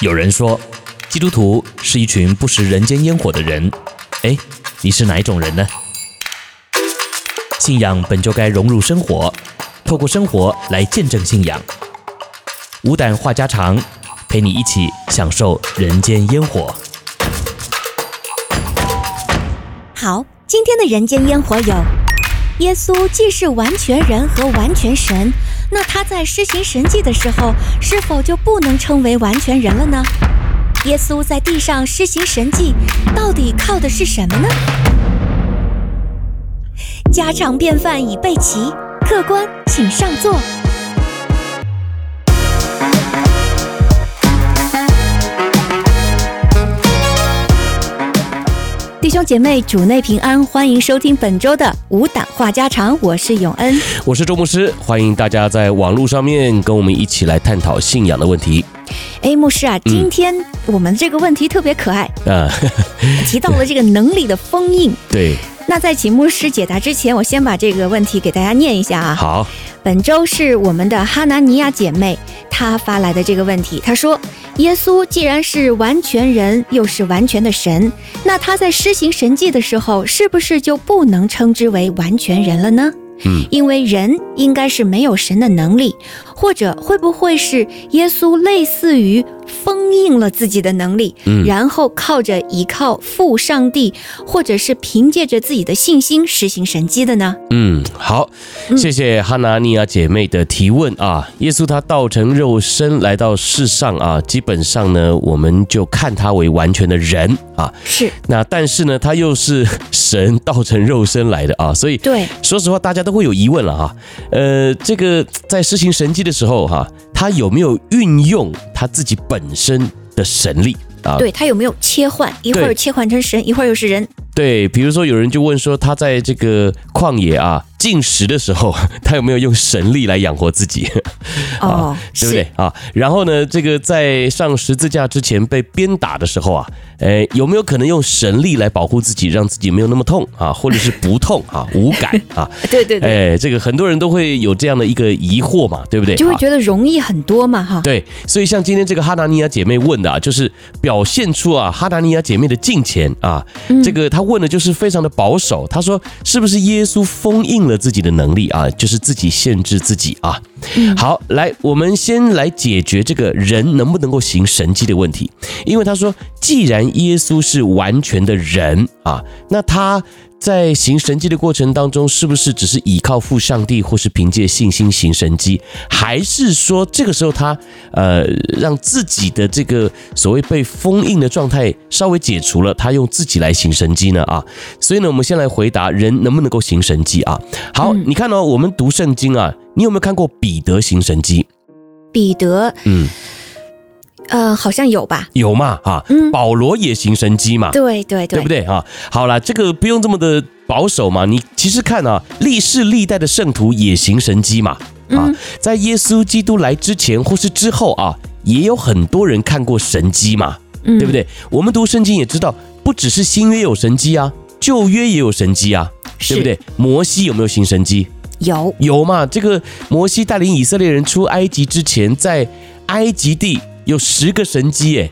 有人说，基督徒是一群不食人间烟火的人。哎，你是哪一种人呢？信仰本就该融入生活，透过生活来见证信仰。无胆话家常，陪你一起享受人间烟火。好，今天的人间烟火有：耶稣既是完全人和完全神。那他在施行神迹的时候，是否就不能称为完全人了呢？耶稣在地上施行神迹，到底靠的是什么呢？家常便饭已备齐，客官请上座。弟兄姐妹，主内平安，欢迎收听本周的无胆话家常，我是永恩，我是周牧师，欢迎大家在网络上面跟我们一起来探讨信仰的问题。哎，牧师啊，今天我们这个问题特别可爱啊，嗯、提到了这个能力的封印。对，那在请牧师解答之前，我先把这个问题给大家念一下啊。好，本周是我们的哈南尼亚姐妹她发来的这个问题，她说。耶稣既然是完全人，又是完全的神，那他在施行神迹的时候，是不是就不能称之为完全人了呢？嗯，因为人应该是没有神的能力，或者会不会是耶稣类似于封印了自己的能力，嗯，然后靠着依靠父上帝，或者是凭借着自己的信心实行神迹的呢？嗯，好，谢谢哈拿尼亚姐妹的提问啊。耶稣他道成肉身来到世上啊，基本上呢，我们就看他为完全的人啊。是。那但是呢，他又是神道成肉身来的啊，所以对，说实话，大家都会有疑问了哈。呃，这个在实行神迹的时候哈，他有没有运用他自己本身的神力啊？对，他有没有切换，一会儿切换成神，一会儿又是人？对，比如说有人就问说，他在这个旷野啊。进食的时候，他有没有用神力来养活自己？哦，对不对啊？然后呢，这个在上十字架之前被鞭打的时候啊，哎，有没有可能用神力来保护自己，让自己没有那么痛啊，或者是不痛啊，无感啊？对对对，哎，这个很多人都会有这样的一个疑惑嘛，对不对？就会觉得容易很多嘛，哈。对，所以像今天这个哈达尼亚姐妹问的啊，就是表现出啊哈达尼亚姐妹的敬虔啊，这个她问的就是非常的保守，她说是不是耶稣封印了？自己的能力啊，就是自己限制自己啊。好，来，我们先来解决这个人能不能够行神迹的问题。因为他说，既然耶稣是完全的人啊，那他。在行神迹的过程当中，是不是只是依靠父上帝，或是凭借信心行神迹，还是说这个时候他呃让自己的这个所谓被封印的状态稍微解除了，他用自己来行神迹呢？啊，所以呢，我们先来回答人能不能够行神迹啊？好，你看哦，我们读圣经啊，你有没有看过彼得行神迹？彼得，嗯。呃，好像有吧？有嘛？哈，嗯，保罗也行神机嘛？对对对，对不对啊？好了，这个不用这么的保守嘛。你其实看啊，历世历代的圣徒也行神机嘛。啊，在耶稣基督来之前或是之后啊，也有很多人看过神机嘛，对不对？我们读圣经也知道，不只是新约有神机啊，旧约也有神机啊，对不对？摩西有没有行神机？有有嘛？这个摩西带领以色列人出埃及之前，在埃及地。有十个神机哎，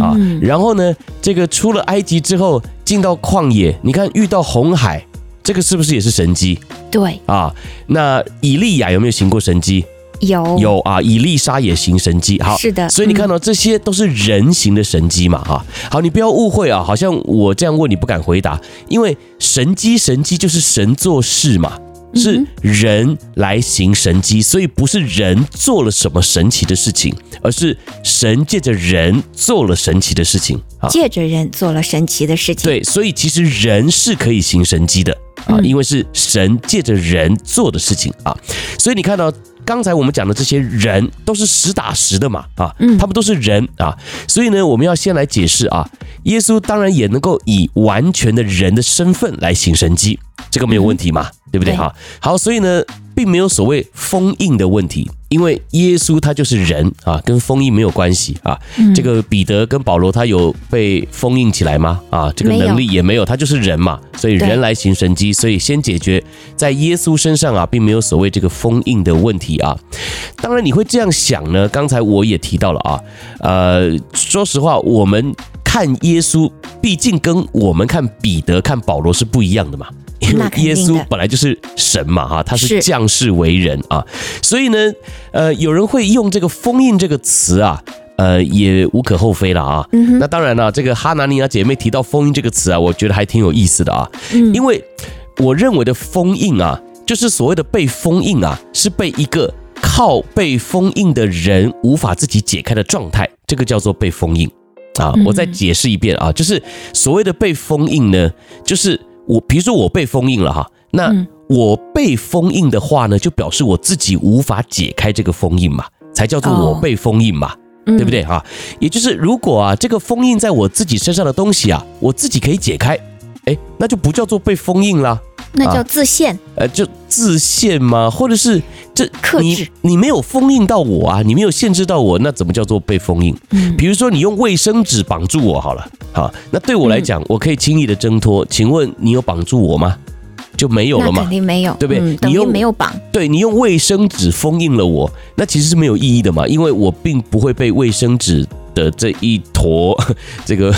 啊，然后呢，这个出了埃及之后进到旷野，你看遇到红海，这个是不是也是神机？对。啊，那以利亚有没有行过神机？有。有啊，以利沙也行神机，好，是的，所以你看到这些都是人行的神机嘛，哈，好，你不要误会啊，好像我这样问你不敢回答，因为神机神机就是神做事嘛。是人来行神迹，所以不是人做了什么神奇的事情，而是神借着人做了神奇的事情啊！借着人做了神奇的事情。对，所以其实人是可以行神迹的啊，因为是神借着人做的事情啊。所以你看到刚才我们讲的这些人都是实打实的嘛啊，他们都是人啊。所以呢，我们要先来解释啊，耶稣当然也能够以完全的人的身份来行神迹，这个没有问题嘛。对不对？哈，好，所以呢，并没有所谓封印的问题，因为耶稣他就是人啊，跟封印没有关系啊。这个彼得跟保罗他有被封印起来吗？啊，这个能力也没有，他就是人嘛，所以人来行神机，所以先解决在耶稣身上啊，并没有所谓这个封印的问题啊。当然你会这样想呢，刚才我也提到了啊，呃，说实话，我们看耶稣，毕竟跟我们看彼得、看保罗是不一样的嘛。因为耶稣本来就是神嘛，哈，他是降世为人啊，所以呢，呃，有人会用这个封印这个词啊，呃，也无可厚非了啊。那当然了，这个哈拿尼亚姐妹提到封印这个词啊，我觉得还挺有意思的啊，因为我认为的封印啊，就是所谓的被封印啊，是被一个靠被封印的人无法自己解开的状态，这个叫做被封印啊。我再解释一遍啊，就是所谓的被封印呢，就是。我比如说我被封印了哈，那我被封印的话呢，就表示我自己无法解开这个封印嘛，才叫做我被封印嘛，对不对哈？也就是如果啊，这个封印在我自己身上的东西啊，我自己可以解开，哎，那就不叫做被封印了。那叫自限，呃，就自限吗？或者是这克制？你你没有封印到我啊，你没有限制到我，那怎么叫做被封印？嗯，比如说你用卫生纸绑住我好了，好，那对我来讲，我可以轻易的挣脱。请问你有绑住我吗？就没有了吗？肯定没有，对不对？嗯，你用没有绑？对，你用卫生纸封印了我，那其实是没有意义的嘛，因为我并不会被卫生纸。的这一坨，这个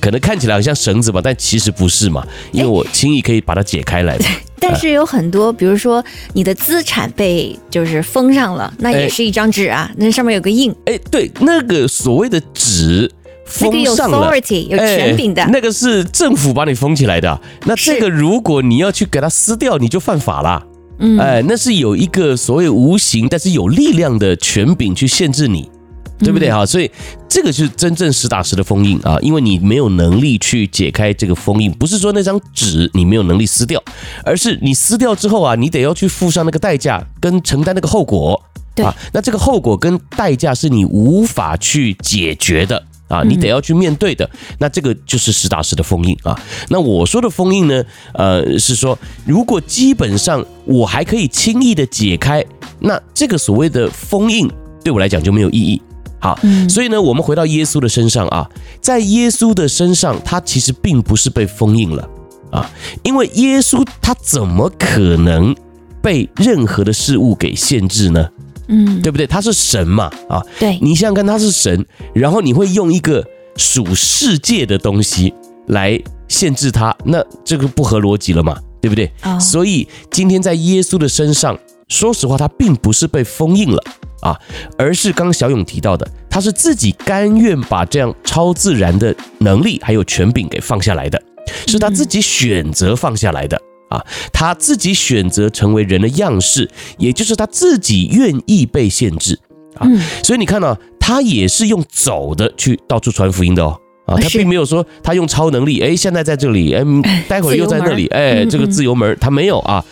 可能看起来好像绳子吧，但其实不是嘛，因为我轻易可以把它解开来。但是有很多，比如说你的资产被就是封上了，那也是一张纸啊，那上面有个印。哎，对，那个所谓的纸封上了，那个有 authority 有权柄的，那个是政府把你封起来的。那这个如果你要去给它撕掉，你就犯法了。嗯，哎，那是有一个所谓无形但是有力量的权柄去限制你。对不对哈？所以这个是真正实打实的封印啊，因为你没有能力去解开这个封印，不是说那张纸你没有能力撕掉，而是你撕掉之后啊，你得要去付上那个代价跟承担那个后果。对啊，那这个后果跟代价是你无法去解决的啊，你得要去面对的。那这个就是实打实的封印啊。那我说的封印呢，呃，是说如果基本上我还可以轻易的解开，那这个所谓的封印对我来讲就没有意义。好，所以呢，我们回到耶稣的身上啊，在耶稣的身上，他其实并不是被封印了啊，因为耶稣他怎么可能被任何的事物给限制呢？嗯，对不对？他是神嘛啊，对，你想想看，他是神，然后你会用一个属世界的东西来限制他，那这个不合逻辑了嘛，对不对？哦，所以今天在耶稣的身上，说实话，他并不是被封印了。啊，而是刚刚小勇提到的，他是自己甘愿把这样超自然的能力还有权柄给放下来的，是他自己选择放下来的啊，他自己选择成为人的样式，也就是他自己愿意被限制啊。所以你看到，他也是用走的去到处传福音的哦啊，他并没有说他用超能力，哎，现在在这里，哎，待会儿又在那里，哎，这个自由门他没有啊。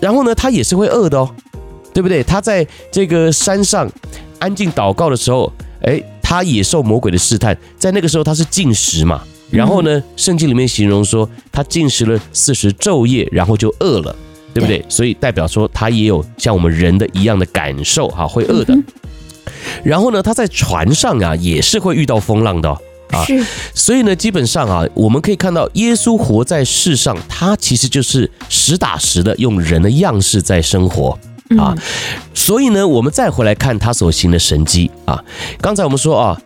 然后呢，他也是会饿的哦。对不对？他在这个山上安静祷告的时候，哎，他也受魔鬼的试探。在那个时候，他是进食嘛。然后呢，圣经里面形容说，他进食了四十昼夜，然后就饿了，对不对？所以代表说，他也有像我们人的一样的感受，哈，会饿的。然后呢，他在船上啊，也是会遇到风浪的啊。所以呢，基本上啊，我们可以看到，耶稣活在世上，他其实就是实打实的用人的样式在生活。啊，所以呢，我们再回来看他所行的神迹啊。刚才我们说啊，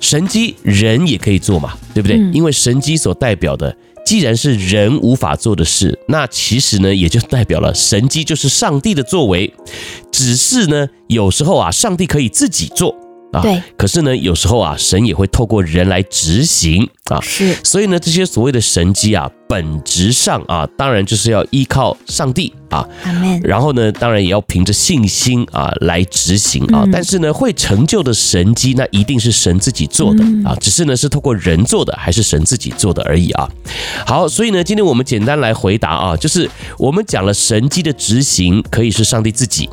神机人也可以做嘛，对不对？因为神机所代表的，既然是人无法做的事，那其实呢，也就代表了神机就是上帝的作为。只是呢，有时候啊，上帝可以自己做。啊，对。可是呢，有时候啊，神也会透过人来执行啊。是。所以呢，这些所谓的神迹啊，本质上啊，当然就是要依靠上帝啊。然后呢，当然也要凭着信心啊来执行啊。但是呢，会成就的神迹，那一定是神自己做的啊。只是呢，是透过人做的，还是神自己做的而已啊。好，所以呢，今天我们简单来回答啊，就是我们讲了神迹的执行可以是上帝自己。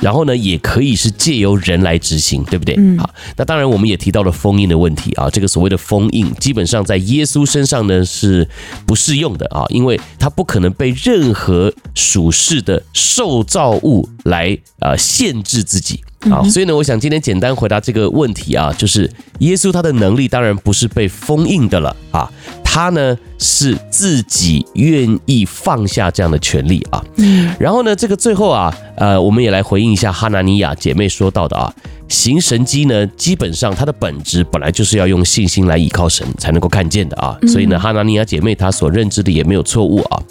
然后呢，也可以是借由人来执行，对不对？嗯，好，那当然我们也提到了封印的问题啊，这个所谓的封印，基本上在耶稣身上呢是不适用的啊，因为他不可能被任何属世的受造物来呃限制自己啊，所以呢，我想今天简单回答这个问题啊，就是耶稣他的能力当然不是被封印的了啊。他呢是自己愿意放下这样的权利啊，然后呢，这个最后啊，呃，我们也来回应一下哈拿尼亚姐妹说到的啊，行神机呢，基本上它的本质本来就是要用信心来倚靠神才能够看见的啊，所以呢，哈拿尼亚姐妹她所认知的也没有错误啊。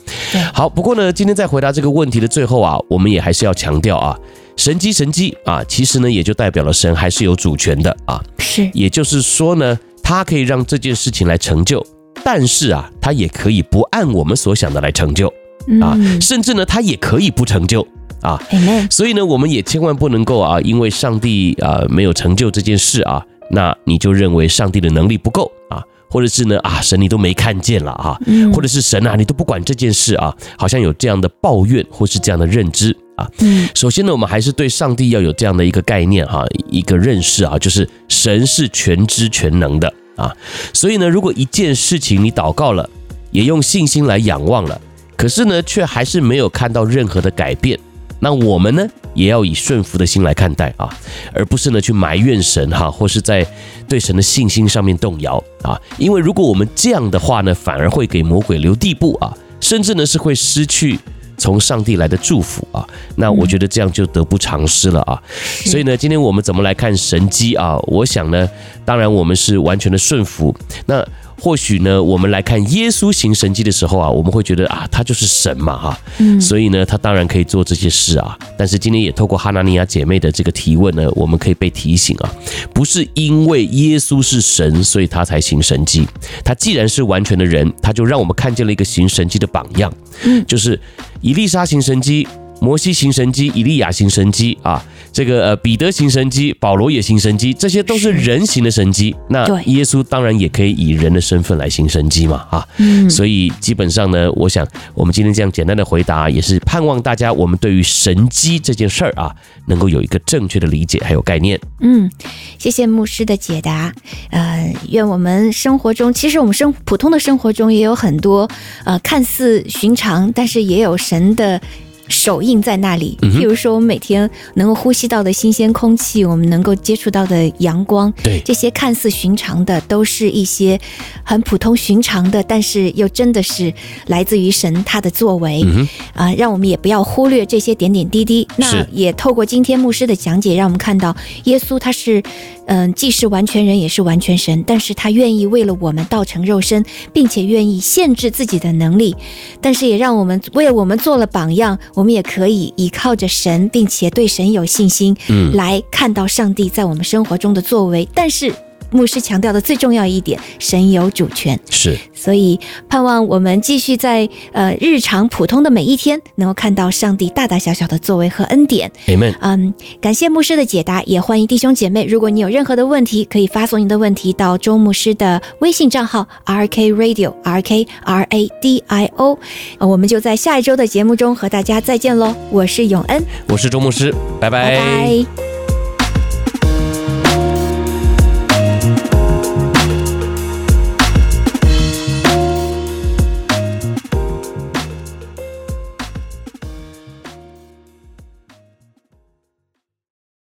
好，不过呢，今天在回答这个问题的最后啊，我们也还是要强调啊，神机神机啊，其实呢也就代表了神还是有主权的啊，是，也就是说呢，他可以让这件事情来成就。但是啊，他也可以不按我们所想的来成就啊，甚至呢，他也可以不成就啊。所以呢，我们也千万不能够啊，因为上帝啊没有成就这件事啊，那你就认为上帝的能力不够啊，或者是呢啊，神你都没看见了啊，或者是神啊，你都不管这件事啊，好像有这样的抱怨或是这样的认知啊。首先呢，我们还是对上帝要有这样的一个概念哈，一个认识啊，就是神是全知全能的。啊，所以呢，如果一件事情你祷告了，也用信心来仰望了，可是呢，却还是没有看到任何的改变，那我们呢，也要以顺服的心来看待啊，而不是呢去埋怨神哈，或是在对神的信心上面动摇啊，因为如果我们这样的话呢，反而会给魔鬼留地步啊，甚至呢是会失去。从上帝来的祝福啊，那我觉得这样就得不偿失了啊。所以呢，今天我们怎么来看神机啊？我想呢，当然我们是完全的顺服。那。或许呢，我们来看耶稣行神迹的时候啊，我们会觉得啊，他就是神嘛哈，嗯，所以呢，他当然可以做这些事啊。但是今天也透过哈拿尼亚姐妹的这个提问呢，我们可以被提醒啊，不是因为耶稣是神，所以他才行神迹。他既然是完全的人，他就让我们看见了一个行神迹的榜样，嗯，就是以利沙行神迹。摩西行神机，以利亚行神机啊，这个呃彼得行神机，保罗也行神机，这些都是人行的神机。那耶稣当然也可以以人的身份来行神机嘛啊，嗯，所以基本上呢，我想我们今天这样简单的回答，也是盼望大家我们对于神机这件事儿啊，能够有一个正确的理解还有概念。嗯，谢谢牧师的解答。呃，愿我们生活中，其实我们生普通的生活中也有很多呃看似寻常，但是也有神的。手印在那里，譬如说，我们每天能够呼吸到的新鲜空气，我们能够接触到的阳光，对。这些看似寻常的，都是一些很普通寻常的，但是又真的是来自于神他的作为啊、呃，让我们也不要忽略这些点点滴滴。那也透过今天牧师的讲解，让我们看到耶稣他是嗯、呃，既是完全人，也是完全神，但是他愿意为了我们道成肉身，并且愿意限制自己的能力，但是也让我们为我们做了榜样。我们也可以依靠着神，并且对神有信心，嗯，来看到上帝在我们生活中的作为。但是。牧师强调的最重要一点，神有主权，是，所以盼望我们继续在呃日常普通的每一天，能够看到上帝大大小小的作为和恩典。Amen。嗯，感谢牧师的解答，也欢迎弟兄姐妹，如果你有任何的问题，可以发送您的问题到周牧师的微信账号 R K Radio R K R A D I O。我们就在下一周的节目中和大家再见喽，我是永恩，我是周牧师，拜拜。拜拜。